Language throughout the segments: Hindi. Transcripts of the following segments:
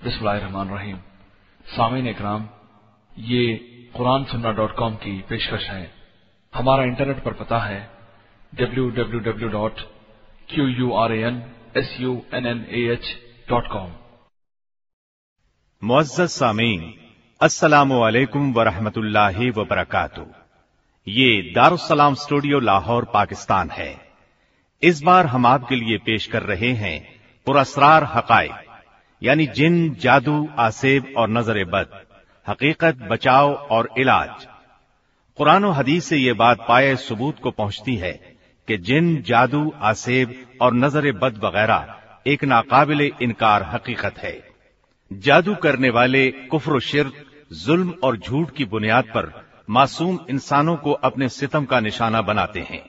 बिस्मिल्लाहिर्रहमानिर्रहीम। सामीन इकराम, ये कुरान सुन्ना डॉट कॉम की पेशकश है। हमारा इंटरनेट पर पता है W W W dot Q U R A N S U N N A H dot com. Muaz Sameen, अस्सलाम वालेकुम वरहमतुल्लाहि वबरकातु ये दारुसलाम स्टूडियो लाहौर, पाकिस्तान है। इस बार हम आपके लिए पेश कर रहे हैं पुरस्रार हकायक। यानी जिन, जादू, आसेब और नज़र बद हकीकत, बचाव और इलाज। कुरान हदीस से ये बात पाए सबूत को पहुँचती है कि जिन, जादू, आसेब और नज़र बद वगैरह एक नाकाबिल इनकार हकीकत है। जादू करने वाले कुफर शिरक, जुल्म और झूठ की बुनियाद पर मासूम इंसानों को अपने सितम का निशाना बनाते हैं।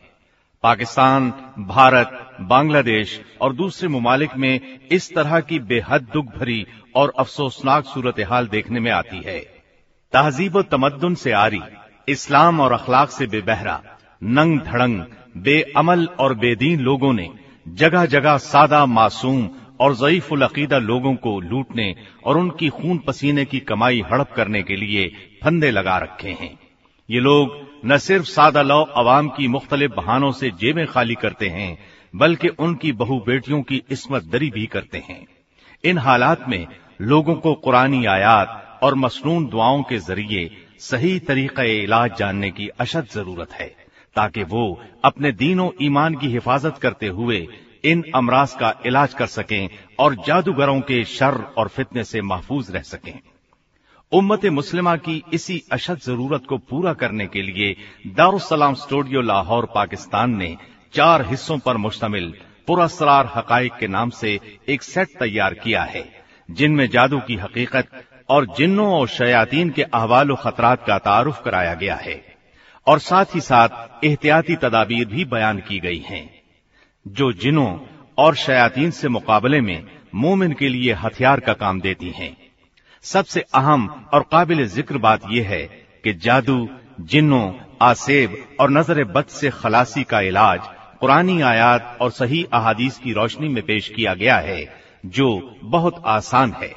पाकिस्तान, भारत बांग्लादेश और दूसरे ममालिक में इस तरह की बेहद दुख भरी और अफसोसनाक सूरत हाल देखने में आती है। तहजीब तमद्दन से आरी, इस्लाम और अखलाक से बेबहरा, नंग धड़ंग, बेअमल और बेदीन लोगों ने जगह जगह सादा मासूम और जयीफुल अकीदा लोगों को लूटने और उनकी खून पसीने की कमाई हड़प करने के लिए फंदे लगा रखे हैं। ये लोग न सिर्फ़ सादा लौ अवाम की मुख्तलिफ़ बहानों से जेबें खाली करते हैं बल्कि उनकी बहु बेटियों की इसमत दरी भी करते हैं। इन हालात में लोगों को कुरानी आयात और मसनून दुआओं के ज़रिए सही तरीका इलाज जानने की अशद ज़रूरत है, ताकि वो अपने दीनों ईमान की हिफाजत करते हुए इन अमराज का इलाज कर सकें और जादूगरों के शर और फितने से महफूज रह सकें। उम्मत मुस्लिमा की इसी अशद ज़रूरत को पूरा करने के लिए दारुसलाम स्टूडियो लाहौर, पाकिस्तान ने चार हिस्सों पर मुश्तमिल पुरस्कार हकाइक के नाम से एक सेट तैयार किया है, जिनमें जादू की हकीकत और जिन्नों और शयातीन के अहवाल खतरात का तारुफ कराया गया है, और साथ ही साथ एहतियाती तदाबीर भी बयान की गई हैं, जो जिनों और शयातीन से मुकाबले में मोमिन के लिए हथियार का काम देती हैं। सबसे अहम और काबिल ज़िक्र बात यह है कि जादू, जिन्नों, आसेब और नज़र बद से खलासी का इलाज पुरानी आयात और सही अहादीस की रोशनी में पेश किया गया है, जो बहुत आसान है।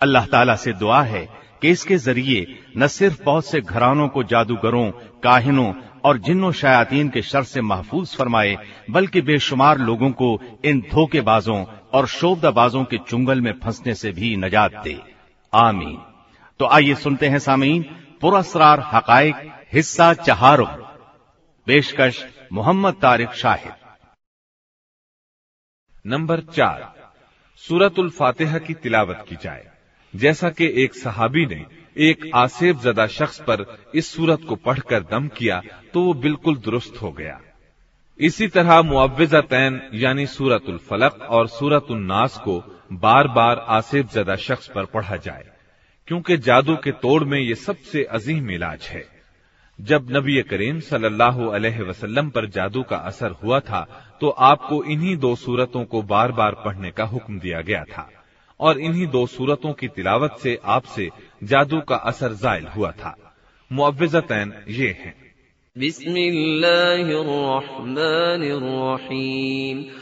अल्लाह ताला से दुआ है कि इसके ज़रिए न सिर्फ़ बहुत से घरानों को जादूगरों, काहिनों और जिन्नो शयातीन के शर से महफूज फरमाए, बल्कि बेशुमार लोगों को इन धोखेबाजों और शोबदाबाजों के चुंगल में फंसने से भी नजात दे। आमीन। तो आइए सुनते हैं सामीन पुरस्कार हकाइक हिस्सा चहारो पेशकश मोहम्मद तारिक शाहिद। नंबर चार, सूरतुल फातिहा की तिलावत की जाए। जैसा कि एक सहाबी ने एक आसेब जदा शख्स पर इस सूरत को पढ़कर दम किया तो वो बिल्कुल दुरुस्त हो गया। इसी तरह मुआवजा तैन, यानी सूरतुल फलक और सूरतुल नास को बार बार आसिफ जदा शख्स पर पढ़ा जाए, क्योंकि जादू के तोड़ में ये सबसे अजीम इलाज है। जब नबी करीम सल्लल्लाहु अलैहि वसल्लम पर जादू का असर हुआ था तो आपको इन्हीं दो सूरतों को बार बार पढ़ने का हुक्म दिया गया था। और इन्हीं दो सूरतों की तिलावत से आपसे जादू का असर जायल हुआ था। मुआवजतैन ये हैं। बिस्मिल्लाहिर्रहमानिर्रहीम।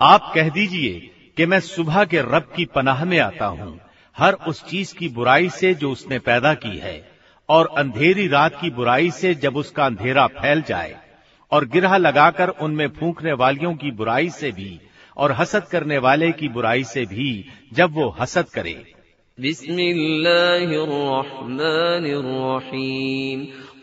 आप कह दीजिए कि मैं सुबह के रब की पनाह में आता हूँ हर उस चीज की बुराई से जो उसने पैदा की है और अंधेरी रात की बुराई से जब उसका अंधेरा फैल जाए और गिरह लगाकर उनमें फूंकने वालियों की बुराई से भी और हसद करने वाले की बुराई से भी जब वो हसद करे बिस्मिल्लाहिर्रहमानिर्रहीम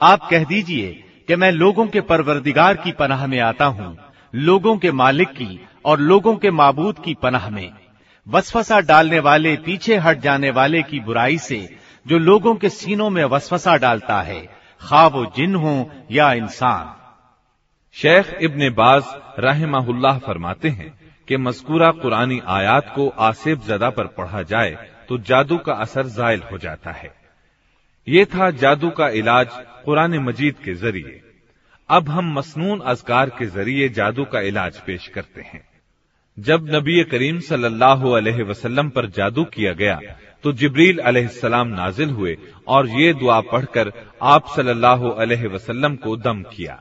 आप कह दीजिए कि मैं लोगों के परवरदिगार की पनाह में आता हूँ लोगों के मालिक की और लोगों के माबूद की पनाह में वसवसा डालने वाले पीछे हट जाने वाले की बुराई से जो लोगों के सीनों में वसवसा डालता है खा वो जिन हो या इंसान। शेख इब्ने बाज रहमाहुल्लाह फरमाते हैं कि मस्कूरा कुरानी आयात को आसिफ जदा पर पढ़ा जाए तो जादू का असर जायल हो जाता है। ये था जादू का इलाज कुरान मजीद के ज़रिए। अब हम मसनून अजकार के ज़रिए जादू का इलाज पेश करते हैं। जब नबी करीम सल्लल्लाहु अलैहि वसल्लम पर जादू किया गया तो जिब्रील अलैहिस्सलाम नाजिल हुए और ये दुआ पढ़कर आप सल्लल्लाहु अलैहि वसल्लम को दम किया।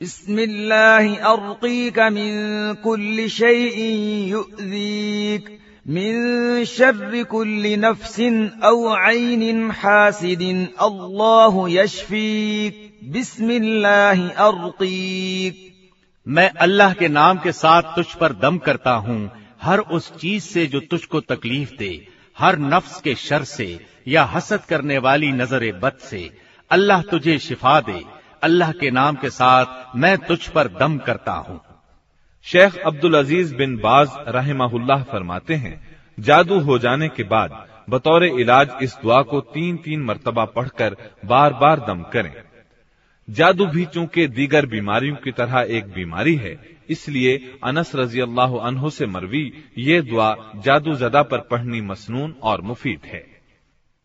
बिस्मिल्लाह अर्कीक मिन कुल्ली शैइन युज़ीक मिन शर्रि कुल्ली नफ्सिन औ ऐनिन हासिदिन अल्लाहु यशफीक बिस्मिल्लाह अर्कीक मैं अल्लाह के नाम के साथ तुझ पर दम करता हूँ हर उस चीज़ से जो तुझको तकलीफ़ दे। हर नफ्स के शर से या हसद करने वाली नज़र बद से। अल्लाह तुझे शिफा दे। अल्लाह के नाम के साथ मैं तुझ पर दम करता हूँ। शेख अब्दुल अज़ीज़ बिन बाज रहमाहुल्लाह फरमाते हैं, जादू हो जाने के बाद बतौर इलाज इस दुआ को तीन तीन मरतबा पढ़कर बार बार दम करें। जादू भी चूँकि दीगर बीमारियों की तरह एक बीमारी है इसलिए अनस रजी अल्लाह अनहो से मरवी ये दुआ जादू जदा पर पढ़नी मसनून और मुफीद है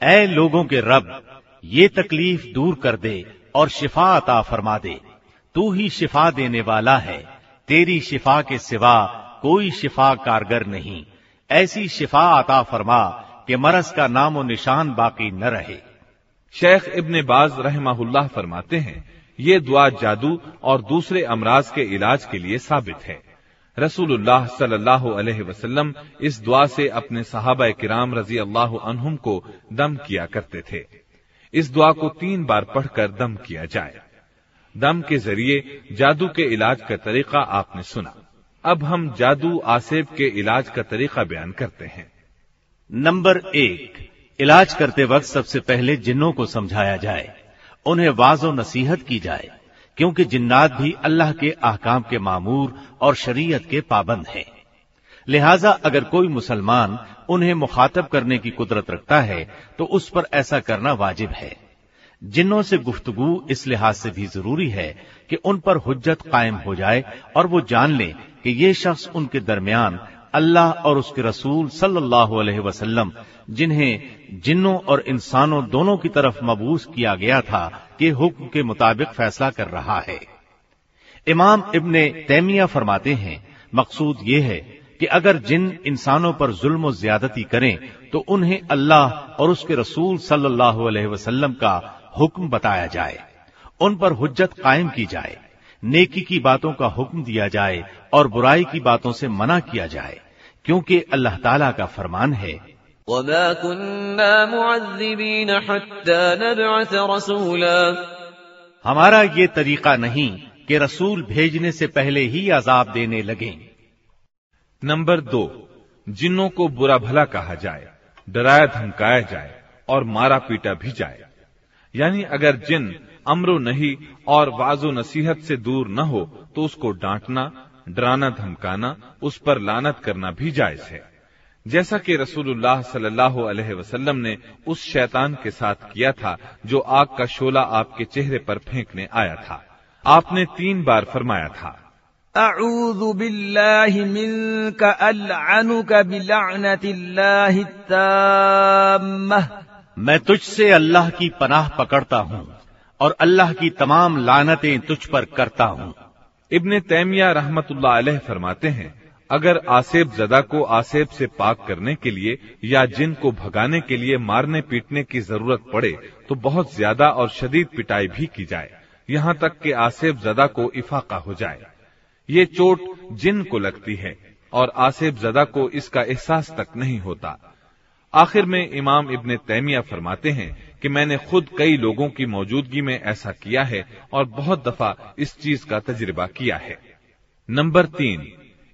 ऐ लोगों के रब ये तकलीफ दूर कर दे और शिफा अता फरमा दे तू ही शिफा देने वाला है तेरी शिफा के सिवा कोई शिफा कारगर नहीं। ऐसी शिफा आता फरमा कि मरस का नामो निशान बाकी न रहे। शेख इब्ने बाज रहमाहुल्लाह फरमाते हैं, ये दुआ जादू और दूसरे अमराज के इलाज के लिए साबित है। रसूलुल्लाह सल्लल्लाहु अलैहि वसल्लम इस दुआ से अपने सहाबा किराम रज़ी अल्लाह अनहुम को दम किया करते थे। इस दुआ को तीन बार पढ़कर दम किया जाए। दम के ज़रिए जादू के इलाज का तरीका आपने सुना। अब हम जादू आसेब के इलाज का तरीका बयान करते हैं। नंबर एक, इलाज करते वक्त सबसे पहले जिन्नों को समझाया जाए, उन्हें वाजो नसीहत की जाए, क्योंकि जिन्नात भी अल्लाह के आकाम के मामूर और शरीयत के पाबंद हैं। लिहाजा अगर कोई मुसलमान उन्हें मुखातब करने की कुदरत रखता है तो उस पर ऐसा करना वाजिब है। जिन्नों से गुफ्तगु इस लिहाज से भी ज़रूरी है कि उन पर हुज्जत कायम हो जाए और वो जान लें कि ये शख्स उनके दरमियान अल्लाह और उसके रसूल सल्लल्लाहु अलैहि वसल्लम, जिन्हें जिन्नों और इंसानों दोनों की तरफ़ मबूस किया गया था के हुक्म के मुताबिक फैसला कर रहा है। इमाम इब्ने तैमिया फरमाते हैं, मकसूद ये है कि अगर जिन इंसानों पर जुल्म ज्यादती करें तो उन्हें अल्लाह और उसके रसूल सल्लल्लाहु अलैहि वसल्लम का हुक्म बताया जाए उन पर हुज्जत कायम की जाए नेकी की बातों का हुक्म दिया जाए और बुराई की बातों से मना किया जाए क्योंकि अल्लाह ताला का फरमान है। हमारा ये तरीका नहीं कि रसूल भेजने से पहले ही अजाब देने लगे। नंबर दो जिन्नों को बुरा भला कहा जाए डराया धमकाया जाए और मारा पीटा भी जाए। यानी अगर जिन अमरो नहीं और वाजो नसीहत से दूर न हो तो उसको डांटना, डराना, धमकाना, उस पर लानत करना भी जायज़ है। जैसा कि रसूलुल्लाह सल्लल्लाहु अलैहि वसल्लम ने उस शैतान के साथ किया था, जो आग का शोला आपके चेहरे पर फेंकने आया था। आपने तीन बार फरमाया था, अऊज़ु बिल्लाहि मिनका अलअनुका बिलअनतिल्लाहि ताम्मह। मैं तुझसे अल्लाह की पनाह पकड़ता हूँ और अल्लाह की तमाम लानतें तुझ पर करता हूँ। इब्ने तैमिया अलैह फरमाते हैं, अगर आसेब जदा को आसेब से पाक करने के लिए या जिन को भगाने के लिए मारने पीटने की ज़रूरत पड़े तो बहुत ज़्यादा और शदीद पिटाई भी की जाए, यहाँ तक कि आसेब जदा को इफाका हो जाए। ये चोट जिन को लगती है और आसेब जदा को इसका एहसास तक नहीं होता। आखिर में इमाम इब्ने तैमिया फरमाते हैं कि मैंने खुद कई लोगों की मौजूदगी में ऐसा किया है और बहुत दफ़ा इस चीज़ का तजर्बा किया है। नंबर तीन,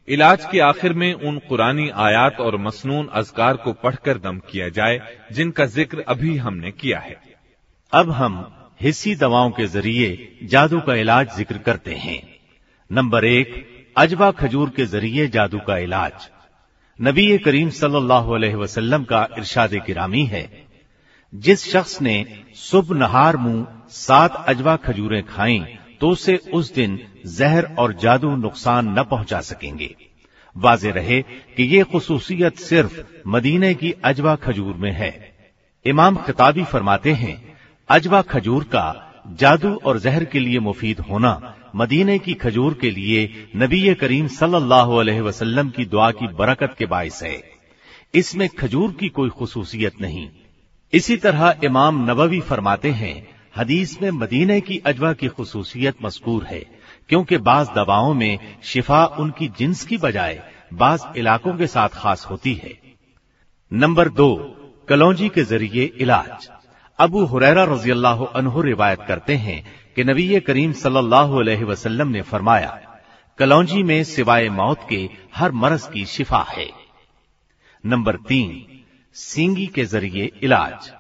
इलाज के आखिर में उन कुरानी आयात और मसनून अजगार को पढ़कर दम किया जाए जिनका ज़िक्र अभी हमने किया है। अब हम हिस्सी दवाओं के ज़रिए जादू का इलाज ज़िक्र करते हैं। नंबर एक, अजवा खजूर के ज़रिए जादू का इलाज। नबी करीम सल्लल्लाहु अलैहि वसल्लम का इरशाद किरामी है। जिस शख्स ने सुबह नहार मुँह सात अजवा खजूरें खाई तो उसे उस दिन जहर और जादू नुकसान न पहुँचा सकेंगे। वाजे रहे कि ये खसूसियत सिर्फ़ मदीने की अजवा खजूर में है। इमाम खिताबी फरमाते हैं, अजवा खजूर का जादू और जहर के लिए मुफीद होना मदीने की खजूर के लिए नबी करीम सल्लल्लाहु अलैहि वसल्लम की दुआ की बरकत के बायस है। इसमें खजूर की कोई खसूसियत नहीं। इसी तरह इमाम नबवी फरमाते हैं, हदीस में मदीने की अजवा की खसूसियत मस्कूर है, क्योंकि बाज दवाओं में शिफा उनकी जिन्स की बजाय बाज इलाकों के साथ खास होती है। नंबर दो, कलौजी के ज़रिए इलाज। अबू हुरैरा रज़ी अल्लाह रिवायत करते हैं कि नबी करीम सल्लल्लाहु अलैहि वसल्लम ने फरमाया, कलौजी में सिवाय मौत के हर मरज की शिफा है। नंबर तीन, सींगी के ज़रिए इलाज।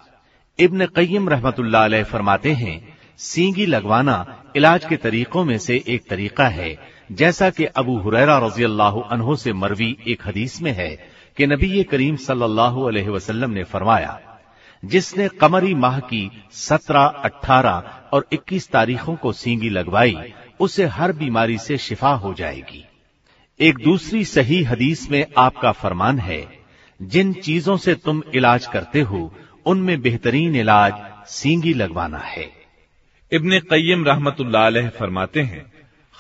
इब्न कय्यम रहमतुल्लाह फरमाते हैं, सींगी लगवाना इलाज के तरीकों में से एक तरीका है, जैसा कि अबू हुरैरा रज़ी अल्लाह से मरवी एक हदीस में है कि नबी करीम सल्लल्लाहु अलैहि वसल्लम ने फरमाया जिसने कमरी माह की सत्रह अट्ठारह और इक्कीस तारीखों को सींगी लगवाई, उसे हर बीमारी से शिफा हो जाएगी। एक दूसरी सही हदीस में आपका फरमान है, जिन चीज़ों से तुम इलाज करते हो, उनमें बेहतरीन इलाज सींगी लगवाना है। इब्न कय्यम रहमतुल्लाह फरमाते हैं,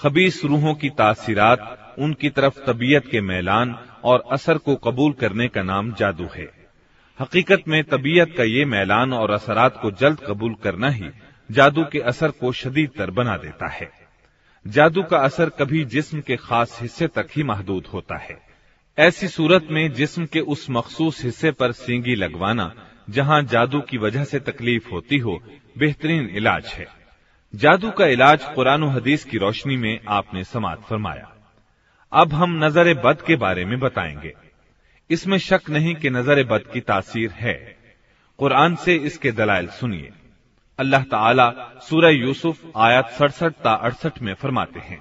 खबीस रूहों की तासीरात, उनकी तरफ़ तबीयत के मैलान और असर को कबूल करने का नाम जादू है। हकीकत में तबीयत का ये मैलान और असरात को जल्द कबूल करना ही जादू के असर को शदीद तर बना देता है। जादू का असर कभी जिस्म के खास हिस्से तक ही महदूद होता है। ऐसी सूरत में जिस्म के उस मखसूस हिस्से पर सींगी लगवाना, जहाँ जादू की वजह से तकलीफ़ होती हो, बेहतरीन इलाज है। जादू का इलाज कुरान हदीस की रोशनी में आपने समात फरमाया। अब हम नज़र बद के बारे में बताएँगे। इसमें शक नहीं कि नजर बद की तासीर है कुरान से इसके दलाइल सुनिए अल्लाह ताला सूरह यूसुफ आयत सड़सठ ता अड़सठ में फरमाते हैं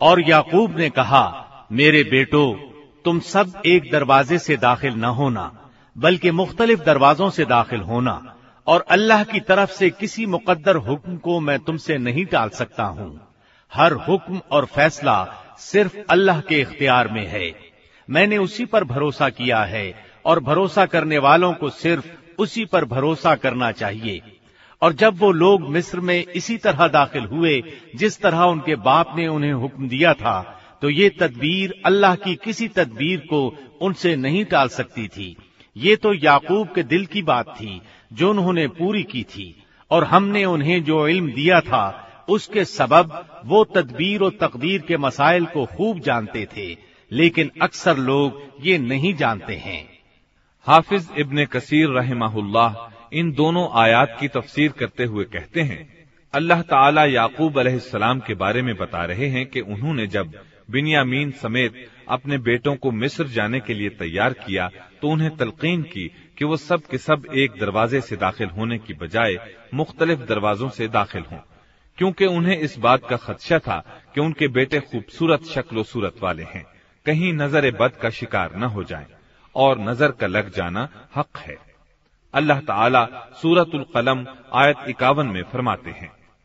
और याकूब ने कहा मेरे बेटो तुम सब एक दरवाजे से दाखिल न होना बल्कि मुख्तलिफ दरवाजों से दाखिल होना और अल्लाह की तरफ से किसी मुकद्दर हुक्म को मैं तुमसे नहीं टाल सकता हूँ हर हुक्म और फैसला सिर्फ अल्लाह के इख्तियार में है मैंने उसी पर भरोसा किया है और भरोसा करने वालों को सिर्फ़ उसी पर भरोसा करना चाहिए। और जब वो लोग मिस्र में इसी तरह दाखिल हुए, जिस तरह उनके बाप ने उन्हें हुक्म दिया था तो ये तदबीर अल्लाह की किसी तदबीर को उनसे नहीं टाल सकती थी। ये तो याकूब के दिल की बात थी, जो उन्होंने पूरी की थी। और हमने उन्हें जो इल्म दिया था, उसके सबब वो तदबीर और तकदीर के मसाइल को खूब जानते थे, लेकिन अक्सर लोग ये नहीं जानते हैं। हाफिज इब्ने कसीर रहमाहुल्लाह इन दोनों आयात की तफसीर करते हुए कहते हैं, अल्लाह ताला याकूब अलैहिस्सलाम के बारे में बता रहे हैं कि उन्होंने जब बिनियामीन समेत अपने बेटों को मिस्र जाने के लिए तैयार किया तो उन्हें तलकीन की कि वो सब के सब एक दरवाजे से दाखिल होने की बजाय मुख्तलिफ़ दरवाजों से दाखिल हों, क्योंकि उन्हें इस बात का खदशा था कि उनके बेटे खूबसूरत शक्लो सूरत वाले हैं। कहीं नज़र बद का शिकार न हो जाएँ। और नजर का लग जाना हक है अल्लाह ताला सूरतुल कलम आयत इक्यावन में फरमाते हैं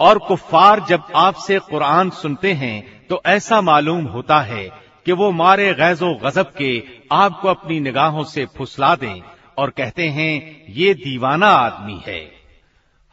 और कुफ्फार जब आपसे कुरान सुनते हैं तो ऐसा मालूम होता है कि वो मारे गैजो गजब के आपको अपनी निगाहों से फुसला दें और कहते हैं, ये दीवाना आदमी है।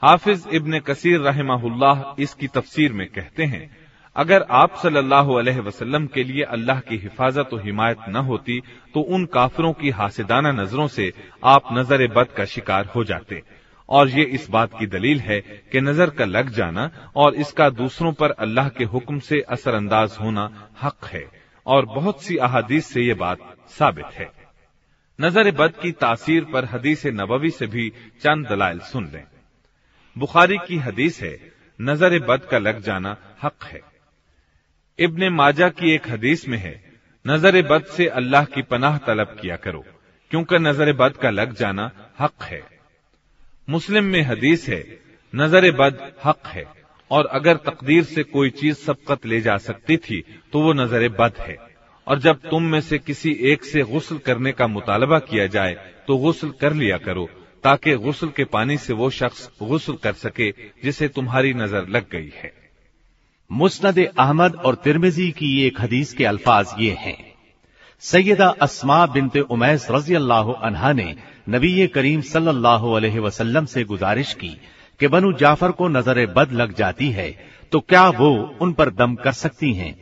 हाफिज इब्न कसीर रहमाहुल्लाह इसकी तफसीर में कहते हैं, अगर आप सल्लल्लाहु अलैहि वसल्लम के लिए अल्लाह की हिफाजत और हिमायत न होती तो उन काफिरों की हासिदाना नज़रों से आप नज़र बद का शिकार हो जाते। और ये इस बात की दलील है कि नज़र का लग जाना और इसका दूसरों पर अल्लाह के हुक्म से असरअंदाज होना हक है। और बहुत सी अहादीस से ये बात साबित है। नज़र बद की तासीर पर हदीस नबवी से भी चंद दलाइल सुन लें। बुखारी की हदीस है, नज़र बद का लग जाना हक है। इब्ने माजा की एक हदीस में है, नज़र बद से अल्लाह की पनाह तलब किया करो, क्योंकि नज़र बद का लग जाना हक है। मुस्लिम में हदीस है, नज़र बद हक है। और अगर तकदीर से कोई चीज़ सबकत ले जा सकती थी तो वो नज़र बद है। और जब तुम में से किसी एक से गुस्ल करने का मुतालबा किया जाए तो गुस्ल कर लिया करो, ताकि गुस्ल के पानी से वो शख्स गुस्ल कर सके, जिसे तुम्हारी नज़र लग गई है। मुस्नद अहमद और तिरमिजी की एक हदीस के अल्फाज ये हैं। सैयदा असमा बिनते उमैस रज़ी अल्लाह अनहा ने नबी करीम सल्लल्लाहु अलैहि वसल्लम से गुजारिश की कि बनु जाफ़र को नज़र बद लग जाती है तो क्या वो उन पर दम कर सकती हैं?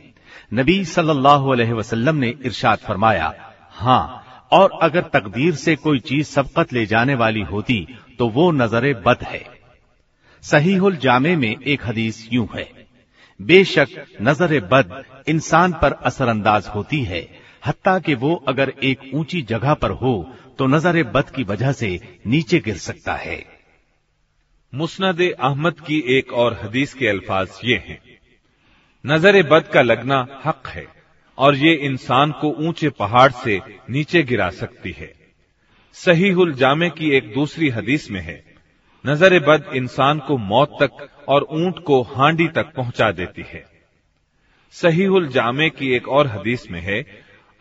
नबी सल्लल्लाहु अलैहि वसल्लम ने इरशाद फरमाया हाँ और अगर तकदीर से कोई चीज़ सबकत ले जाने वाली होती तो वो नज़र बद है। सही सहीहुल जामे में एक हदीस यूँ है, बेशक नज़र बद इंसान पर असरअंदाज होती है, हत्ता कि वो अगर एक ऊँची जगह पर हो तो नज़र बद की वजह से नीचे गिर सकता है। मुस्नद अहमद की एक और हदीस के अल्फाज ये हैं। नज़र बद का लगना हक है, और ये इंसान को ऊँचे पहाड़ से नीचे गिरा सकती है। सही सहीहुल जामे की एक दूसरी हदीस में है, नज़र बद इंसान को मौत तक और ऊँट को हांडी तक पहुँचा देती है। सही सहीहुल जामे की एक और हदीस में है,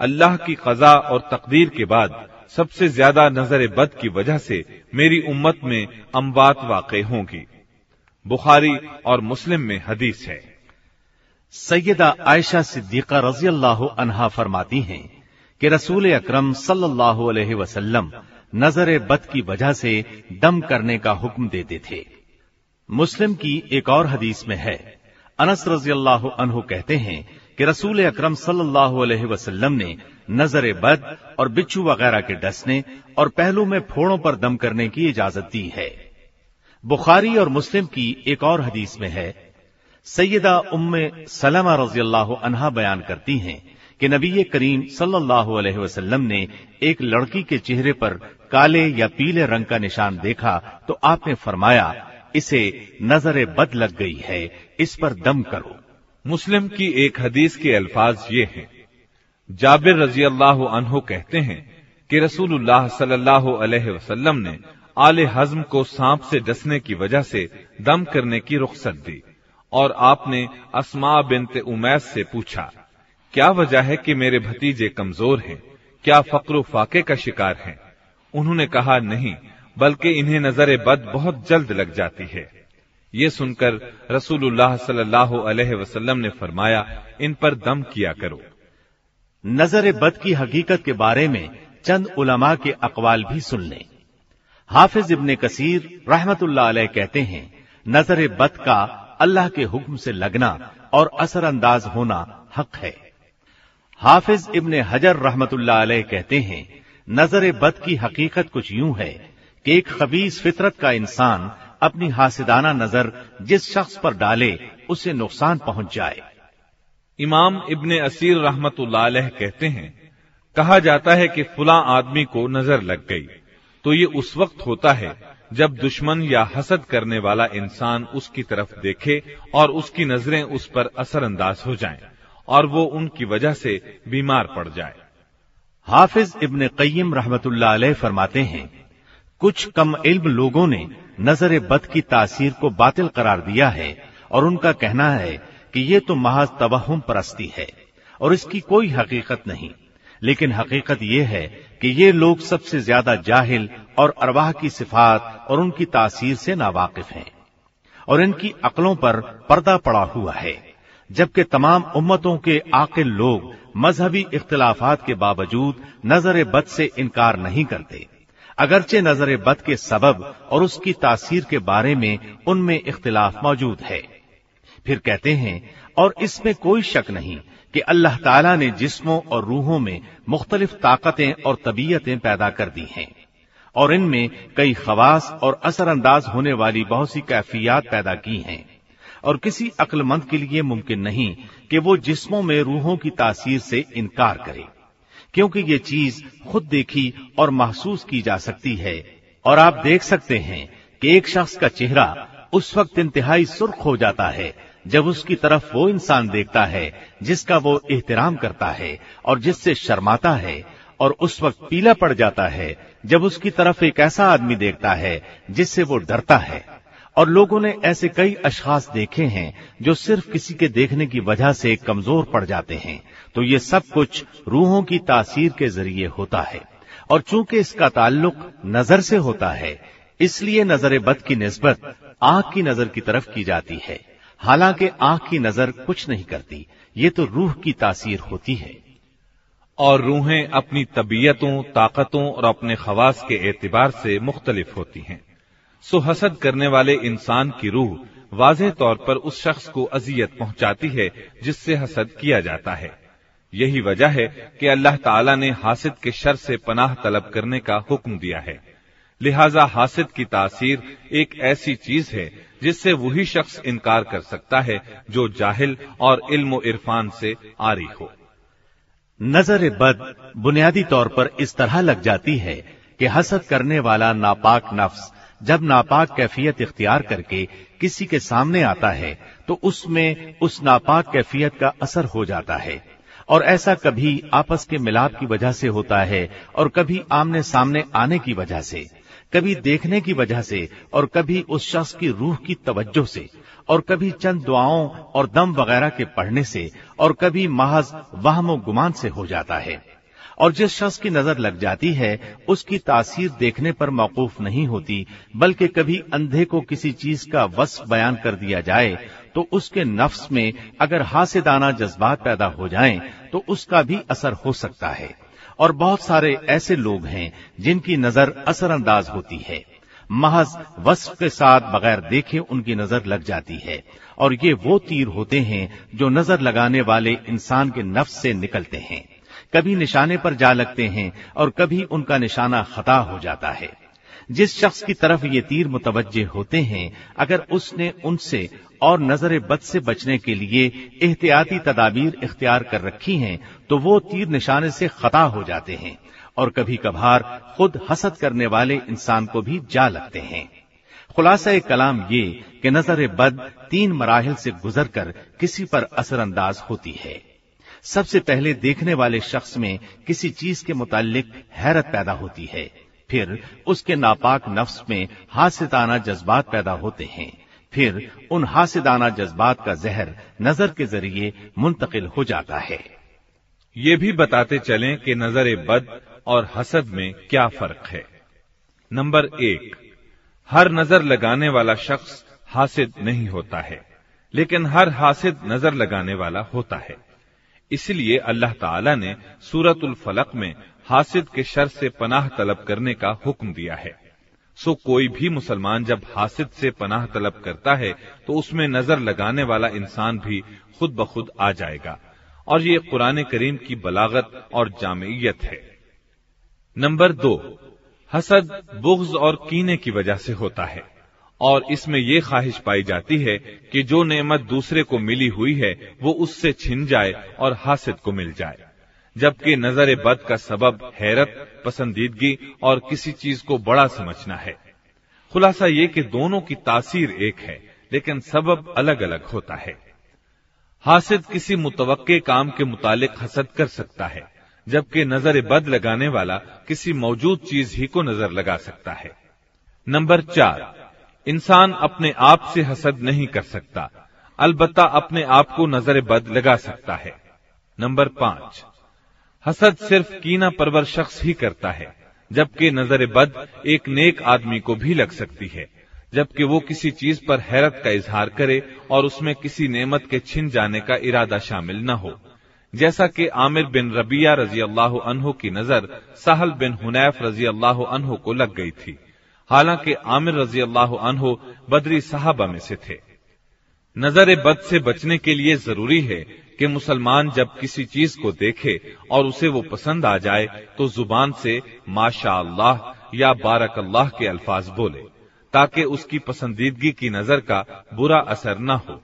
अल्लाह की कजा और तकदीर के बाद सबसे ज़्यादा नज़र बद की वजह से मेरी उम्मत में अम्बात वाक़ होंगी। बुखारी और मुस्लिम में हदीस है। सैयदा आयशा सिद्दीका रज़ी अल्लाह अनहा फरमाती हैं कि रसूल अकरम सल्लल्लाहु नज़र बद की वजह से दम करने का हुक्म देते थे। मुस्लिम की एक और हदीस में है। अनस रज़ी अल्लाह कहते हैं कि रसूल अकरम सल्लल्लाहु अलैहि ने नज़र बद और बिच्छू वगैरह के डसने और पहलू में फोड़ों पर दम करने की इजाज़त दी है। बुखारी और मुस्लिम की एक और हदीस में है, सैयदा उम्म सलमा रज़ी अनहा बयान करती हैं कि नबी करीम सल्लल्लाहु अलैहि वसल्लम ने एक लड़की के चेहरे पर काले या पीले रंग का निशान देखा तो आपने फरमाया, इसे नज़र बद लग गई है, इस पर दम करो। मुस्लिम की एक हदीस के अल्फाज ये हैं। जाबिर रज़ी अल्लाह अनहो कहते हैं कि रसूलुल्लाह सल्लल्लाहु अलैहि वसल्लम ने आले हजम को सांप से डसने की वजह से दम करने की रुख्सत दी और आपने असमा बिनते उमैस से पूछा, क्या वजह है कि मेरे भतीजे कमज़ोर हैं? क्या फक्र फाके का शिकार हैं? उन्होंने कहा, नहीं, बल्कि इन्हें नज़र बद बहुत जल्द लग जाती है। ये सुनकर रसूलुल्लाह सल्लल्लाहु अलैहि वसल्लम ने फरमाया, इन पर दम किया करो। नज़र बद की हकीकत के बारे में चंद उलमा के अकवाल भी सुन लें। हाफिज इब्ने कसीर रहमतुल्लाह कहते हैं, नज़र बद का अल्लाह के हुक्म से लगना और असरअंदाज होना हक है। हाफिज इब्ने हजर अलैह कहते हैं, नज़र बद की हकीकत कुछ यूँ है कि एक खबीस फितरत का इंसान अपनी हासिदाना नज़र जिस शख्स पर डाले उसे नुकसान पहुँच जाए। इमाम इब्ने असीर रहमत कहते हैं कहा जाता है कि फुला आदमी को नज़र लग गई। तो ये उस वक्त होता है जब दुश्मन या हसद करने वाला इंसान उसकी तरफ़ देखे और उसकी नज़रें उस पर असरअंदाज हो जाएँ और वो उनकी वजह से बीमार पड़ जाए। हाफिज इब्ने रहमतुल्लाह अलैह फरमाते हैं कुछ कम इल्म लोगों ने नज़र बद की तासीर को बातिल करार दिया है और उनका कहना है कि ये तो महज तवहम परस्ती है और इसकी कोई हकीकत नहीं। लेकिन हकीकत यह है कि ये लोग सबसे ज़्यादा जाहिल और अरवाह की सिफात और उनकी तासीर से नावाकिफ हैं और इनकी अकलों पर पर्दा पड़ा हुआ है, जबकि तमाम उम्मतों के आकिल लोग मजहबी इख्तलाफात के बावजूद नज़र बद से इनकार नहीं करते। अगरचे नज़र बद के सबब और उसकी तासीर के बारे में उनमें इख्तिलाफ मौजूद है। फिर कहते हैं, और इसमें कोई शक नहीं कि अल्लाह ताला ने जिस्मों और रूहों में मुख्तलिफ़ ताकतें और तबीयतें पैदा कर दी हैं, और इनमें कई खवास और असरअंदाज होने वाली बहुत सी कैफियात पैदा की हैं, और किसी अक्लमंद के लिए मुमकिन नहीं कि वो जिस्मों में रूहों की तासीर से इनकार करे। क्योंकि ये चीज़ खुद देखी और महसूस की जा सकती है। और आप देख सकते हैं कि एक शख्स का चेहरा उस वक्त इंतहाई सुर्ख हो जाता है, जब उसकी तरफ़ वो इंसान देखता है, जिसका वो एहतराम करता है और जिससे शर्माता है और उस वक्त पीला पड़ जाता है, जब उसकी तरफ़ एक ऐसा आदमी देखता है, जिससे वो डरता है। और लोगों ने ऐसे कई अशखास देखे हैं, जो सिर्फ़ किसी के देखने की वजह से कमज़ोर पड़ जाते हैं। तो ये सब कुछ रूहों की तासीर के ज़रिए होता है। और चूँकि इसका ताल्लुक नज़र से होता है, इसलिए नज़र बद की नस्बत आँख की नज़र की तरफ़ की जाती है। हालाँकि आँख की नज़र कुछ नहीं करती, ये तो रूह की तासीर होती है। और रूहें अपनी तबीयतों, ताकतों और अपने खवास के एतबार से मुख्तलिफ़ होती हैं। सो हसद करने वाले इंसान की रूह वाजह तौर पर उस शख्स को अजियत पहुंचाती है, जिससे हसद किया जाता है। यही वजह है कि अल्लाह ताला ने हासिद के शर से पनाह तलब करने का हुक्म दिया है। लिहाजा हासिद की तासीर एक ऐसी चीज़ है जिससे वही शख्स इनकार कर सकता है जो जाहिल और इल्म इरफान से आरी हो। नज़र बद बुनियादी तौर पर इस तरह लग जाती है कि हसद करने वाला नापाक नफ्स जब नापाक कैफियत इख्तियार करके किसी के सामने आता है तो उसमें उस नापाक कैफियत का असर हो जाता है। और ऐसा कभी आपस के मिलाप की वजह से होता है और कभी आमने सामने आने की वजह से, कभी देखने की वजह से और कभी उस शख्स की रूह की तवज्जो से और कभी चंद दुआओं और दम वगैरह के पढ़ने से और कभी महज वहम गुमान से हो जाता है। और जिस शख्स की नज़र लग जाती है, उसकी तासीर देखने पर मौकूफ नहीं होती, बल्कि कभी अंधे को किसी चीज़ का वस्फ बयान कर दिया जाए तो उसके नफ्स में अगर हासिदाना जज्बात पैदा हो जाएँ तो उसका भी असर हो सकता है। और बहुत सारे ऐसे लोग हैं जिनकी नज़र असरअंदाज होती है। महज वस्फ के साथ बगैर देखे उनकी नज़र लग जाती है। और ये वो तीर होते हैं जो नज़र लगाने वाले इंसान के नफ्स से निकलते हैं। कभी निशाने पर जा लगते हैं और कभी उनका निशाना खता हो जाता है। जिस शख्स की तरफ़ ये तीर मुतवजे होते हैं, अगर उसने उनसे और नज़र बद से बचने के लिए एहतियाती तदाबीर इख्तियार कर रखी हैं तो वो तीर निशाने से खता हो जाते हैं और कभी कभार खुद हसद करने वाले इंसान को भी जा लगते हैं। खुलासा कलाम ये कि नज़र बद तीन मराहल से गुजर कर किसी पर असरअंदाज होती है। सबसे पहले देखने वाले शख्स में किसी चीज़ के मुतालिक हैरत पैदा होती है। फिर उसके नापाक नफ्स में हासिदाना जज्बात पैदा होते हैं। फिर उन हासिदाना जज्बात का जहर नज़र के ज़रिए मुंतकिल हो जाता है। ये भी बताते चलें कि नज़र बद और हसद में क्या फ़र्क है। नंबर एक, हर नज़र लगाने वाला शख्स हासिद नहीं होता है, लेकिन हर हासिद नज़र लगाने वाला होता है। इसलिए अल्लाह ताला ने सूरतुल फलक में हासिद के शर से पनाह तलब करने का हुक्म दिया है। सो कोई भी मुसलमान जब हासिद से पनाह तलब करता है तो उसमें नज़र लगाने वाला इंसान भी खुद ब खुद आ जाएगा। और ये कुरान करीम की बलागत और जामियत है। नंबर दो, हसद, बुग्ज और कीने की वजह से होता है। और इसमें यह ख्वाहिश पाई जाती है कि जो नेमत दूसरे को मिली हुई है, वो उससे छिन जाए और हासिद को मिल जाए। जबकि नज़र बद का सबब हैरत, पसंदीदगी और किसी चीज़ को बड़ा समझना है। खुलासा ये कि दोनों की तासीर एक है, लेकिन सबब अलग अलग होता है। हासिद किसी मुतवक्के काम के मुतालिक हसद कर सकता है, जबकि नज़र बद लगाने वाला किसी मौजूद चीज़ ही को नज़र लगा सकता है। नंबर चार, इंसान अपने आप से हसद नहीं कर सकता, अलबत्ता अपने आप को नज़र बद लगा सकता है। नंबर पाँच हसद सिर्फ़ कीना परवर शख्स ही करता है, जबकि नज़र बद एक नेक आदमी को भी लग सकती है, जबकि वो किसी चीज़ पर हैरत का इजहार करे और उसमें किसी नेमत के छिन जाने का इरादा शामिल न हो। जैसा कि आमिर बिन रबिया रज़ी अल्लाह अनहो की नज़र साहल बिन हुनैफ रज़ी अल्लाह अनहो को लग गई थी। हालाँकि आमिर रज़ी अल्लाह अनहो बदरी साहबा में से थे। नज़र बद से बचने के लिए ज़रूरी है कि मुसलमान जब किसी चीज़ को देखे और उसे वो पसंद आ जाए तो ज़ुबान से माशा अल्लाह या बारक अल्लाह के अल्फाज बोले, ताकि उसकी पसंदीदगी की नज़र का बुरा असर न हो।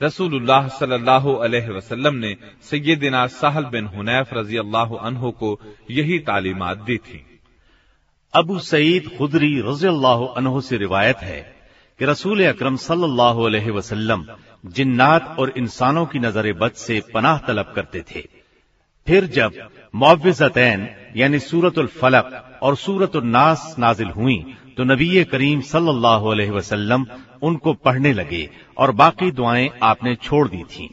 रसूलुल्लाह सल्लल्लाहु अलैहि वसल्लम ने सैयदिना साहल बिन हुनैफ रज़ी अल्लाह अनहो को यही तालीमात दी थी। अबू सईद खुदरी रज़ी अल्लाह अनहो से रिवायत है कि रसूल अक्रम सल्लल्लाहु जिन्नात और इंसानों की नज़र बद से पनाह तलब करते थे फिर जब मुआवजतैन यानी सूरतुल फलक और सूरतुल नास नाजिल हुई तो नबी करीम सल्लल्लाहु अलैहि वसल्लम उनको पढ़ने लगे और बाकी दुआएँ आपने छोड़ दी थीं।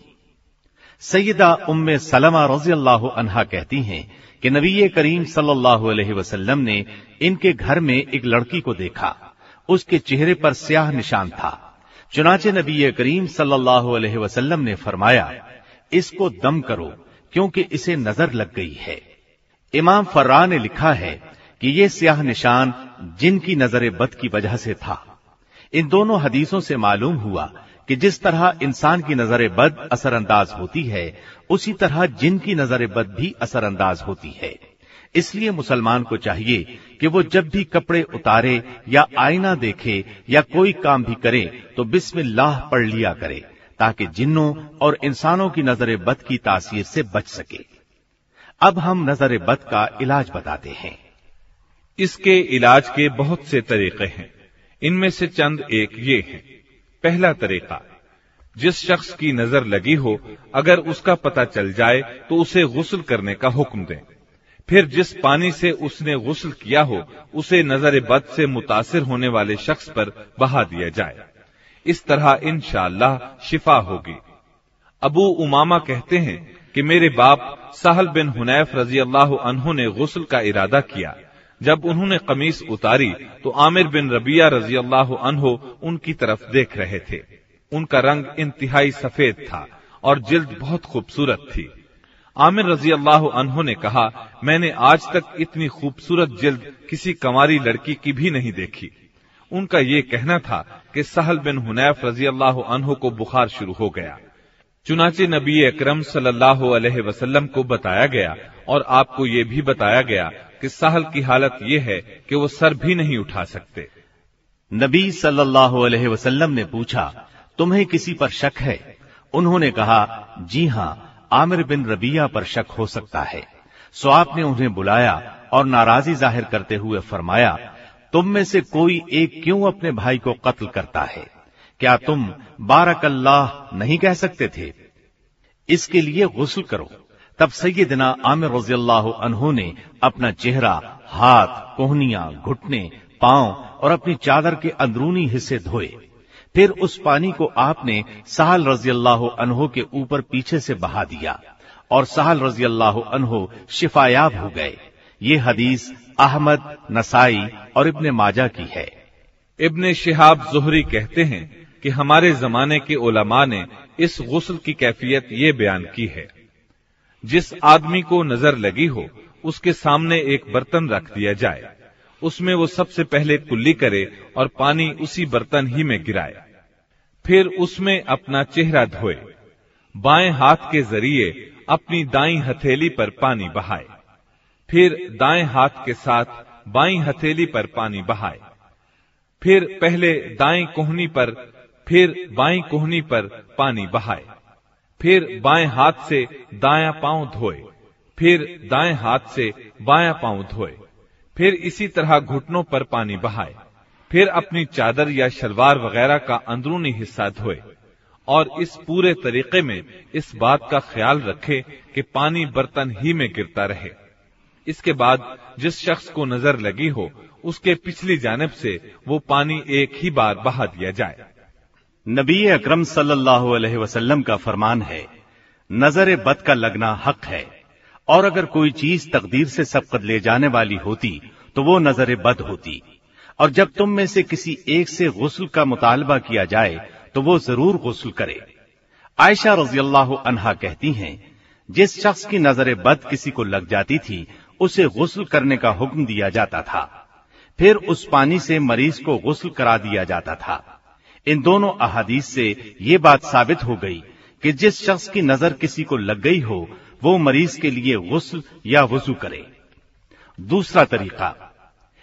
सैयदा उम्मे सलमा रज़ी अल्लाह अनहा कहती हैं कि नबी करीम सल्लल्लाहु अलैहि वसल्लम ने इनके घर में एक लड़की को देखा उसके चेहरे पर स्याह निशान था। चुनाचे नबी करीम सल्लल्लाहु अलैहि वसल्लम ने फरमाया, इसको दम करो, क्योंकि इसे नज़र लग गई है। इमाम फर्रा ने लिखा है कि ये स्याह निशान जिनकी नज़र बद की वजह से था। इन दोनों हदीसों से मालूम हुआ कि जिस तरह इंसान की नज़र बद असरअंदाज होती है, उसी तरह जिन की नज़र बद भी असरअंदाज होती है। इसलिए मुसलमान को चाहिए कि वो जब भी कपड़े उतारे या आईना देखे या कोई काम भी करे तो बिस्मिल्लाह पढ़ लिया करे, ताकि जिन्नों और इंसानों की नज़र बद की तासीर से बच सके। अब हम नज़र बद का इलाज बताते हैं। इसके इलाज के बहुत से तरीके हैं। इनमें से चंद एक ये हैं। पहला तरीका, जिस शख्स की नज़र लगी हो, अगर उसका पता चल जाए तो उसे गुस्ल करने का हुक्म दें। फिर जिस पानी से उसने गुस्ल किया हो, उसे नज़र बद से मुतासिर होने वाले शख्स पर बहा दिया जाए। इस तरह इंशाला शिफा होगी। अबू उमामा कहते हैं कि मेरे बाप साहल बिन हुनैफ रज़ी अल्लाह ने गुस्ल का इरादा किया। जब उन्होंने कमीज उतारी तो आमिर बिन रबिया रज़ी अल्लाह उनकी तरफ़ देख रहे थे। उनका रंग इंतहाई सफ़ेद था और जिल्द बहुत खूबसूरत थी। आमिर रज़ी अल्लाह अनहो ने कहा, मैंने आज तक इतनी खूबसूरत जिल्द किसी कमारी लड़की की भी नहीं देखी। उनका ये कहना था कि सहल बिन हुनैफ रज़ी अल्लाह अनहो को बुखार शुरू हो गया। चुनाचे नबी अकरम सल्लल्लाहु को बताया गया और आपको ये भी बताया गया कि साहल की हालत यह है कि वो सर भी नहीं उठा सकते। नबी सल्लल्लाहु अलैहि वसल्लम ने पूछा, तुम्हें किसी पर शक है? उन्होंने कहा, जी हाँ आमिर बिन रबिया पर शक हो सकता है। सो आपने उन्हें बुलाया और नाराजी ज़ाहिर करते हुए फरमाया, तुम में से कोई एक क्यों अपने भाई को कत्ल करता है? क्या तुम बारक अल्लाह नहीं कह सकते थे? इसके लिए गुस्ल करो। तब सैयदना आमिर रज़ी अल्लाह ने अपना चेहरा, हाथ, कोहनिया, घुटने, पाँव और अपनी चादर के अंदरूनी हिस्से धोए। फिर उस पानी को आपने साहल रज़ी अल्लाह अनहो के ऊपर पीछे से बहा दिया, और साहल रज़ी अल्लाह अनहो शिफायाब हो गए। ये हदीस अहमद, नसाई और इब्ने माजा की है। इब्ने शिहाब जोहरी कहते हैं कि हमारे जमाने के ओलमा ने इस गुस्ल की कैफियत ये बयान की है, जिस आदमी को नज़र लगी हो, उसके सामने एक बर्तन रख दिया जाए, उसमें वो सबसे पहले कुल्ली करे और पानी उसी बर्तन ही में गिराए। फिर उसमें अपना चेहरा धोए। बाएँ हाथ के ज़रिए अपनी दाई हथेली पर पानी बहाए। फिर दाएँ हाथ के साथ बाई हथेली पर पानी बहाए। फिर पहले दाएँ कोहनी पर, फिर बाई कोहनी पर पानी बहाए। फिर बाएँ हाथ से दाया पाँव धोए। फिर दाएँ हाथ से बाया पाँव धोए। फिर इसी तरह घुटनों पर पानी बहाए। फिर अपनी चादर या शलवार वगैरह का अंदरूनी हिस्सा धोए और इस पूरे तरीके में इस बात का ख्याल रखे कि पानी बर्तन ही में गिरता रहे। इसके बाद जिस शख्स को नज़र लगी हो, उसके पिछली जानब से वो पानी एक ही बार बहा दिया जाए। नबी अकरम सल्लल्लाहु अलैहि वसल्लम का फरमान है, नज़र बद का लगना हक है। और अगर कोई चीज़ तकदीर से सबकत ले जाने वाली होती तो वो नज़र बद होती। और जब तुम में से किसी एक से गुस्ल का मुतालबा किया जाए तो वो ज़रूर गुस्ल करे। आयशा रज़ी अल्लाह अनहा कहती हैं, जिस शख्स की नज़र बद किसी को लग जाती थी, उसे गुस्ल करने का हुक्म दिया जाता था। फिर उस पानी से मरीज़ को गुस्ल करा दिया जाता था। इन दोनों अहादीस से ये बात साबित हो गई कि जिस शख्स की नज़र किसी को लग गई हो, वो मरीज़ के लिए गुस्ल या वज़ू करे। दूसरा तरीका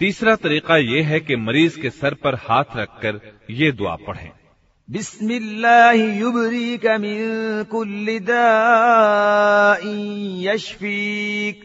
तीसरा तरीका यह है कि मरीज के सर पर हाथ रखकर ये दुआ पढ़ें बिस्मिल्लाह युबरीक मिन कुल्लि दाइन यशफीक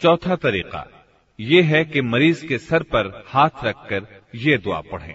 चौथा तरीका ये है कि मरीज के सर पर हाथ रखकर ये दुआ पढ़ें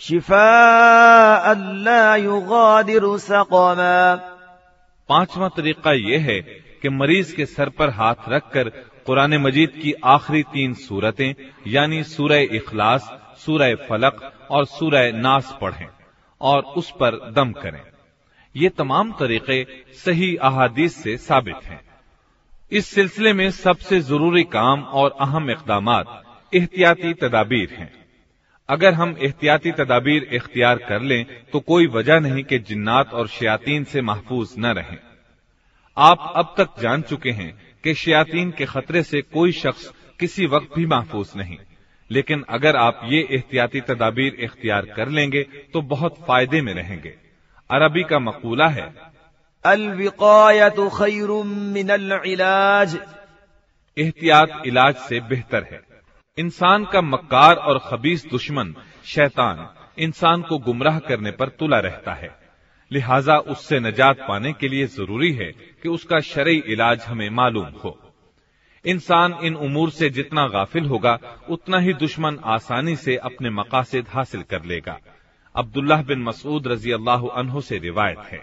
शिफा युगादिर सकमा पांचवा तरीका यह है कि मरीज के सर पर हाथ रखकर कुरान मजीद की आखिरी तीन सूरतें यानी सूरह इखलास सूरह फलक और सूरह नास पढ़ें और उस पर दम करें ये तमाम तरीके सही अहादीस से साबित हैं। इस सिलसिले में सबसे ज़रूरी काम और अहम इकदाम एहतियाती तदाबीर हैं। अगर हम एहतियाती तदाबीर इख्तियार कर लें तो कोई वजह नहीं कि जिन्नात और शयातीन से महफूज न रहें। आप अब तक जान चुके हैं कि शयातीन के खतरे से कोई शख्स किसी वक्त भी महफूज नहीं। लेकिन अगर आप ये एहतियाती तदाबीर इख्तियार कर लेंगे तो बहुत फ़ायदे में रहेंगे। अरबी का मकूला है। अलविकायत खैर मिनल इलाज। एहतियात इलाज से बेहतर है। इंसान का मक्कार और खबीस दुश्मन शैतान इंसान को गुमराह करने पर तुला रहता है। लिहाजा उससे नजात पाने के लिए ज़रूरी है कि उसका शरई इलाज हमें मालूम हो। इंसान इन उमूर से जितना गाफिल होगा उतना ही दुश्मन आसानी से अपने मकासद हासिल कर लेगा। अब्दुल्लाह बिन मसूद रजी अल्लाह से रिवायत है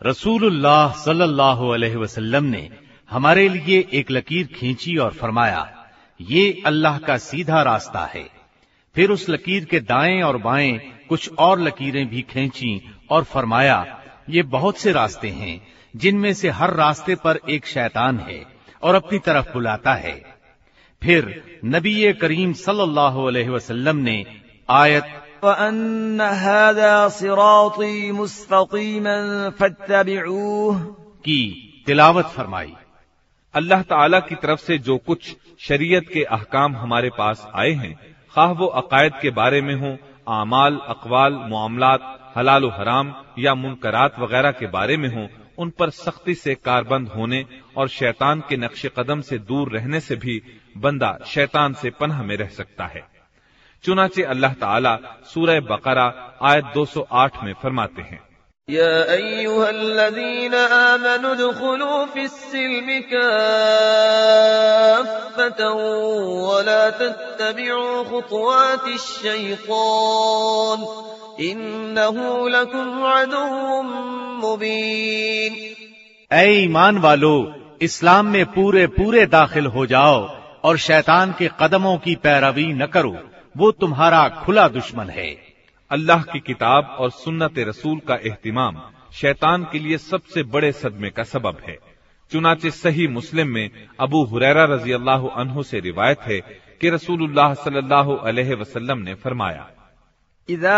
रसूलुल्लाह सल्लल्लाहु अलैहि वसल्लम ने हमारे लिए एक लकीर खींची और फरमाया ये अल्लाह का सीधा रास्ता है फिर उस लकीर के दाएं और बाएं कुछ और लकीरें भी खींची और फरमाया ये बहुत से रास्ते हैं जिनमें से हर रास्ते पर एक शैतान है और अपनी तरफ बुलाता है फिर नबी करीम सल्लल्लाहु अलैहि वसल्लम ने आयत की तिलावत फरमाई। अल्लाह ताला की तरफ़ से जो कुछ शरीयत के अहकाम हमारे पास आए हैं खाह वो अकायद के बारे में हों आमाल अकवाल मामला हलाल हराम या मुनकरात वगैरह के बारे में हों उन पर सख्ती से कारबंद होने और शैतान के नक्श कदम से दूर रहने से भी बंदा शैतान से पनह में रह सकता है। चुनाचे अल्लाह ताला सूरह बकरा आयत 208 में फरमाते हैं। या आमनु ऐ ईमान वालो इस्लाम में पूरे पूरे दाखिल हो जाओ और शैतान के कदमों की पैरवी न करो। वो तुम्हारा खुला दुश्मन है। अल्लाह की किताब और सुन्नत रसूल का एहतमाम शैतान के लिए सबसे बड़े सदमे का सबब है। चुनाचे सही मुस्लिम में अबू हुरैरा रज़ी अल्लाह अनहु से रिवायत है कि रसूलुल्लाह सल्लल्लाहु अलैहि वसल्लम ने फरमाया इदा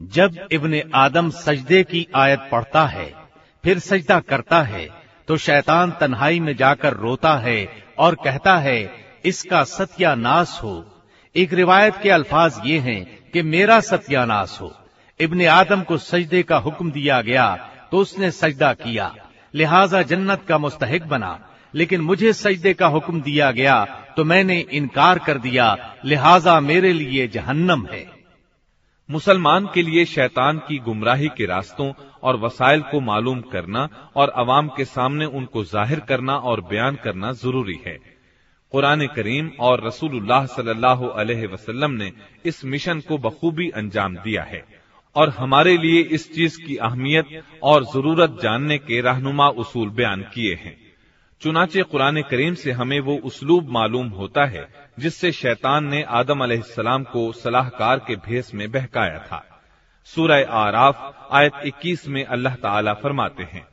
जब इब्ने आदम सजदे की आयत पढ़ता है फिर सजदा करता है तो शैतान तन्हाई में जाकर रोता है और कहता है इसका सत्यानाश हो एक रिवायत के अल्फाज ये हैं कि मेरा सत्यानाश हो। इब्ने आदम को सजदे का हुक्म दिया गया तो उसने सजदा किया। लिहाजा जन्नत का मुस्तहिक बना। लेकिन मुझे सजदे का हुक्म दिया गया तो मैंने इनकार कर दिया। लिहाजा मेरे लिए जहन्नम है। मुसलमान के लिए शैतान की गुमराही के रास्तों और वसाइल को मालूम करना और अवाम के सामने उनको ज़ाहिर करना और बयान करना ज़रूरी है। कुरान करीम और अलैहि वसल्लम ने इस मिशन को बखूबी अंजाम दिया है। और हमारे लिए इस चीज़ की अहमियत और ज़रूरत जानने के रहनुमा उसूल बयान किए हैं। चुनाचे कुरान करीम से हमें वो उसलूब मालूम होता है, जिससे शैतान ने आदम अलैहिस्सलाम को सलाहकार के भेस में बहकाया था। सूरह आराफ, आयत 21 में अल्लाह ताला फरमाते हैं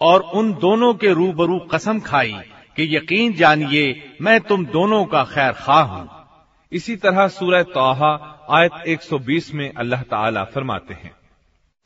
और उन दोनों के रूबरू कसम खाई कि यकीन जानिए मैं तुम दोनों का खैर खा हूँ इसी तरह सूरह तोहा आयत 120 में अल्लाह ताला फरमाते हैं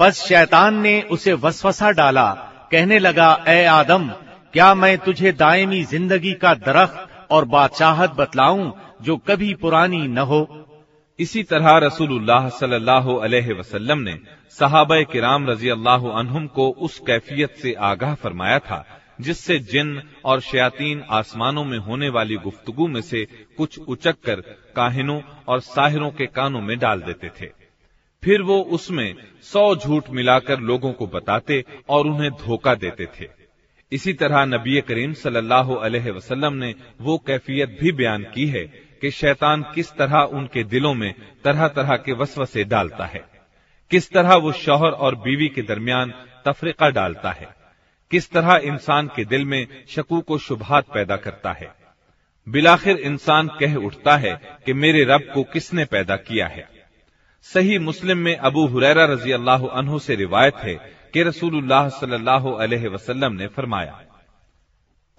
बस शैतान ने उसे वसवसा डाला। कहने लगा, ए आदम, क्या मैं तुझे दायमी ज़िंदगी का दरख्त और बादशाहत बतलाऊं जो कभी पुरानी न हो? इसी तरह रसूलुल्लाह सल्लल्लाहु अलैहि वसल्लम ने सहाबा किराम रज़ी अल्लाह अनहुम को उस कैफियत से आगाह फरमाया था, जिससे जिन और शयातीन आसमानों में होने वाली गुफ्तगु में से कुछ उचक कर काहिनों और साहिरों के कानों में डाल देते थे। फिर वो उसमें सौ झूठ मिलाकर लोगों को बताते और उन्हें धोखा देते थे। इसी तरह नबी करीम सल्लल्लाहु अलैहि वसल्लम ने वो कैफियत भी बयान की है कि शैतान किस तरह उनके दिलों में तरह तरह के वसवसे डालता है। किस तरह वो शौहर और बीवी के दरमियान तफरीका डालता है। किस तरह इंसान के दिल में शकू को शुभात पैदा करता है। बिलाखिर इंसान कह उठता है कि मेरे रब को किसने पैदा किया है? सही मुस्लिम में अबू हुरैरा रजी अल्लाह अनहु से रिवायत है कि रसूलुल्लाह सल्लल्लाहु अलैहि वसल्लम ने फरमाया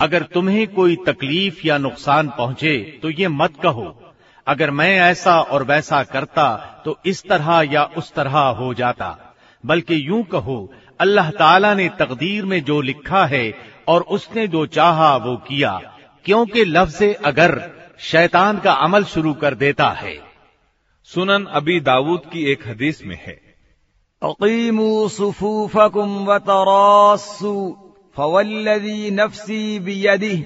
अगर तुम्हें कोई तकलीफ या नुकसान पहुंचे तो ये मत कहो अगर मैं ऐसा और वैसा करता तो इस तरह या उस तरह हो जाता। बल्कि यूँ कहो अल्लाह ताला ने तकदीर में जो लिखा है और उसने जो चाहा वो किया। क्योंकि लफ्ज अगर शैतान का अमल शुरू कर देता है। सुनन अबी दाऊद की एक हदीस में है। अकीमु सुफूफकुम वतरासु फवल्लजी नफ्सी बियदिह।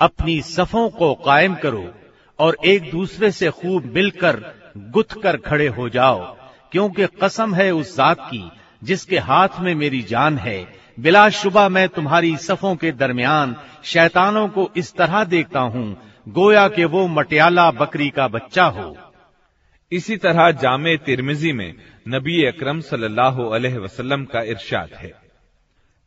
अपनी सफों को कायम करो और एक दूसरे से खूब मिलकर गुथ कर खड़े हो जाओ क्योंकि कसम है उस जात की जिसके हाथ में मेरी जान है बिलाशुबा मैं तुम्हारी सफों के दरमियान शैतानों को इस तरह देखता हूँ गोया कि वो मटियाला बकरी का बच्चा हो इसी तरह जामे तिरमिजी में नबी अकरम सल्लल्लाहु अलैहि वसल्लम का इरशाद है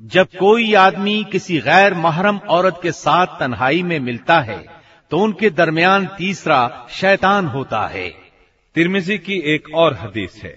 जब कोई आदमी किसी गैर महरम औरत के साथ तन्हाई में मिलता है तो उनके दरमियान तीसरा शैतान होता है तिरमिजी की एक और हदीस है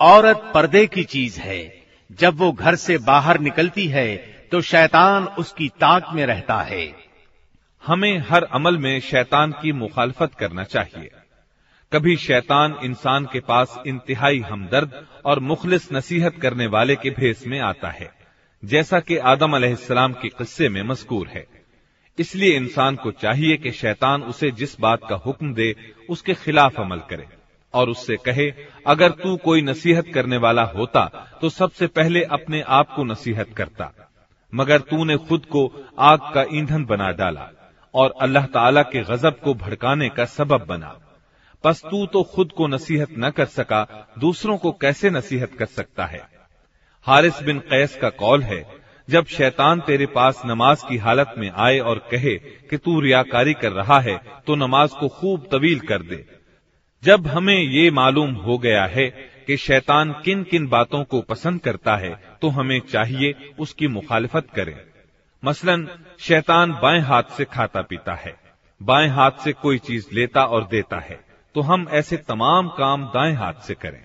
औरत पर्दे की चीज है जब वो घर से बाहर निकलती है तो शैतान उसकी ताक में रहता है हमें हर अमल में शैतान की मुखालफत करना चाहिए कभी शैतान इंसान के पास इंतहाई हमदर्द और मुखलिस नसीहत करने वाले के भेस में आता है जैसा कि आदम अलैहिस्सलाम के किस्से में मजकूर है इसलिए इंसान को चाहिए कि शैतान उसे जिस बात का हुक्म दे, उसके खिलाफ अमल करे। और उससे कहे, अगर तू कोई नसीहत करने वाला होता तो सबसे पहले अपने आप को नसीहत करता। मगर तूने खुद को आग का ईंधन बना डाला, और अल्लाह ताला के गजब को भड़काने का सबब बना। बस तू तो खुद को नसीहत न कर सका, दूसरों को कैसे नसीहत कर सकता है? हारिस बिन कैस का कौल है जब शैतान तेरे पास नमाज़ की हालत में आए और कहे कि तू रियाकारी कर रहा है तो नमाज़ को खूब तवील कर दे। जब हमें ये मालूम हो गया है कि शैतान किन किन बातों को पसंद करता है तो हमें चाहिए उसकी मुखालफत करें। मसलन, शैतान बाएँ हाथ से खाता पीता है, बाएँ हाथ से कोई चीज़ लेता और देता है तो हम ऐसे तमाम काम दाएँ हाथ से करें।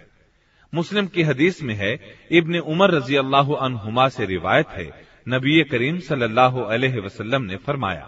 मुस्लिम की हदीस में है इब्ने उमर रजी अल्लाह अनहुमा से रिवायत है नबी करीम सल्लल्लाहु अलैहि वसल्लम ने फरमाया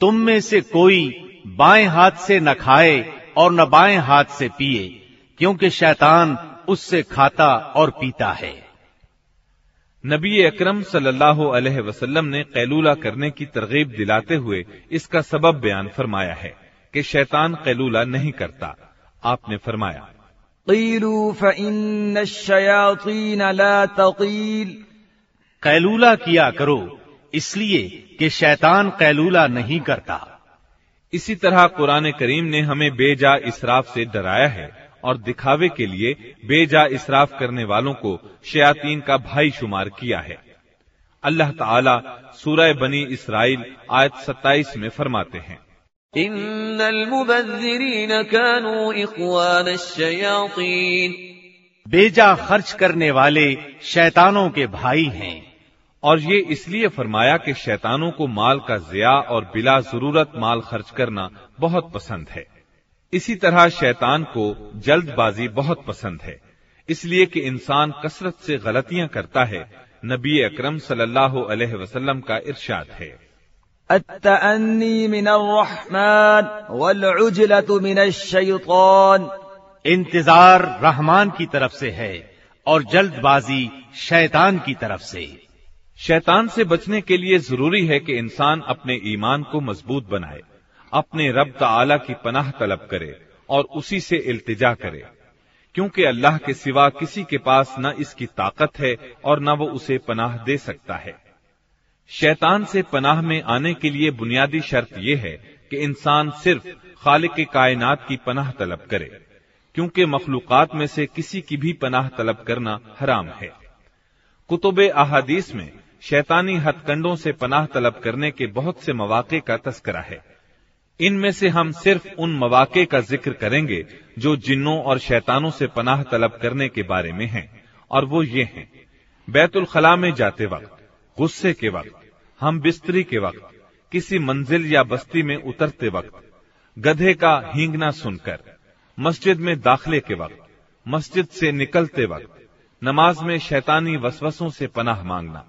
तुम में से कोई बाएं हाथ से न खाए और न बाएं हाथ से पिए क्योंकि शैतान उससे खाता और पीता है नबी अकरम सलम ने कैलूला करने की तरगीब दिलाते हुए इसका सबब बयान फरमाया है कि शैतान कैलूला नहीं करता। आपने फरमाया कैलूला किया करो इसलिए कि शैतान कैलूला नहीं करता। इसी तरह कुरान करीम ने हमें बेजा इसराफ से डराया है। और दिखावे के लिए बेजा इसराफ करने वालों को शयातीन का भाई शुमार किया है। अल्लाह ताला सूरह बनी इसराइल आयत 27 में फरमाते हैं। बेजा खर्च करने वाले शैतानों के भाई हैं। और ये इसलिए फरमाया कि शैतानों को माल का जिया और बिला ज़रूरत माल खर्च करना बहुत पसंद है। इसी तरह शैतान को जल्दबाजी बहुत पसंद है इसलिए कि इंसान कसरत से गलतियाँ करता है नबी अकरम सल्लल्लाहु अलैहि वसल्लम का इरशाद है। इंतज़ार रहमान की तरफ़ से है और जल्दबाजी शैतान की तरफ़ से। शैतान से बचने के लिए ज़रूरी है कि इंसान अपने ईमान को मज़बूत बनाए। अपने रब ताला की पनाह तलब करे और उसी से इल्तिजा करे। क्योंकि अल्लाह के सिवा किसी के पास न इसकी ताकत है और न वो उसे पनाह दे सकता है। शैतान से पनाह में आने के लिए बुनियादी शर्त यह है कि इंसान सिर्फ़ खालिक के कायनात की पनाह तलब करे, क्योंकि मखलूकत में से किसी की भी पनाह तलब करना हराम है। कुतुब अहादीस में शैतानी हथकंडों से पनाह तलब करने के बहुत से मौाक़े का तस्करा है। इनमें से हम सिर्फ़ उन मौाक़े का ज़िक्र करेंगे, जो जिन्नों और शैतानों से पनाह तलब करने के बारे में हैं। और वो ये हैं बैतुल खला में जाते वक्त, गुस्से के वक्त, हम बिस्तरी के वक्त, किसी मंजिल या बस्ती में उतरते वक्त, गधे का हींगना सुनकर, मस्जिद में दाखिले के वक्त, मस्जिद से निकलते वक्त, नमाज़ में शैतानी वसवसों से पनाह मांगना,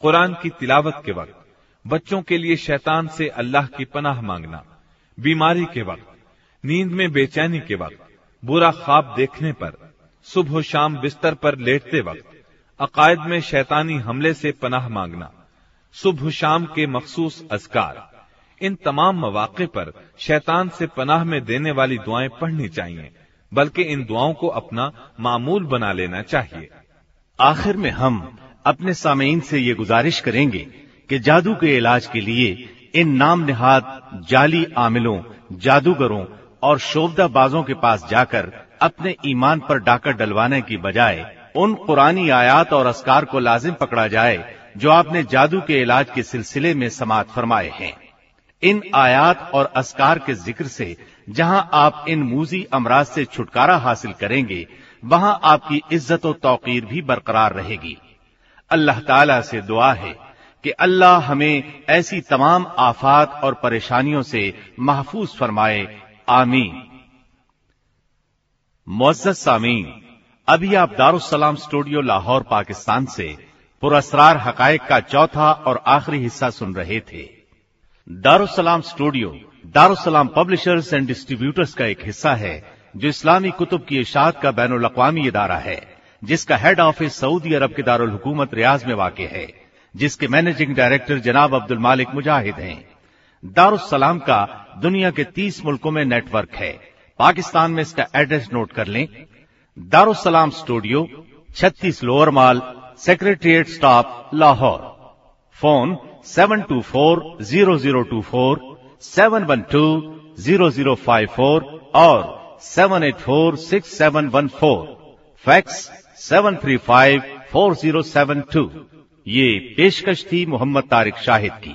कुरान की तिलावत के वक्त, बच्चों के लिए शैतान से अल्लाह की पनाह मांगना बीमारी के वक्त, नींद में बेचैनी के वक्त, बुरा ख्वाब देखने पर, सुबह शाम बिस्तर पर लेटते वक्त, अकायद में शैतानी हमले से पनाह मांगना, सुबह शाम के मखसूस अजकार, इन तमाम मौाक़े पर शैतान से पनाह में देने वाली दुआएँ पढ़नी चाहिए, बल्कि इन दुआओं को अपना मामूल बना लेना चाहिए। आखिर में हम अपने सामीन से ये गुजारिश करेंगे कि जादू के इलाज के लिए इन नाम निहाद जाली आमिलों, जादूगरों और शोभदाबाजों के पास जाकर अपने ईमान पर डाकर डलवाने की बजाय उन पुरानी आयात और असकार को लाजिम पकड़ा जाए, जो आपने जादू के इलाज के सिलसिले में समात फरमाए हैं। इन आयात और असकार के ज़िक्र से जहाँ आप इन मूजी अमराज से छुटकारा हासिल करेंगे, वहाँ आपकी इज़्ज़त और तौकीर भी बरकरार रहेगी। अल्लाह ताला से दुआ है कि अल्लाह हमें ऐसी तमाम आफात और परेशानियों से महफूज फरमाए, आमीन। मोजत सामीन, अभी आप दारुसलाम स्टूडियो लाहौर, पाकिस्तान से पुरस्कार हकायक का चौथा और आखिरी हिस्सा सुन रहे थे। Darussalam studio Darussalam publishers and distributors का एक हिस्सा है, जो इस्लामी कुतुब की इशात का बैन अवी इदारा है, जिसका हेड ऑफ़िस सऊदी अरब के दारुल हुकूमत रियाज में वाक़ है। जिसके मैनेजिंग डायरेक्टर जनाब अब्दुल मालिक मुजाहिद हैं। दारुसलाम का दुनिया के तीस मुल्कों में नेटवर्क है। पाकिस्तान में इसका एड्रेस नोट कर लें। दारुसलाम स्टूडियो, छत्तीस Lower Mall, secretariat staff, Lahore. Phone seven two four zero zero two four, seven one two zero zero five four और seven eight four six seven one four. Fax seven three five four zero seven two. ये पेशकश थी मोहम्मद तारिक शाहिद की।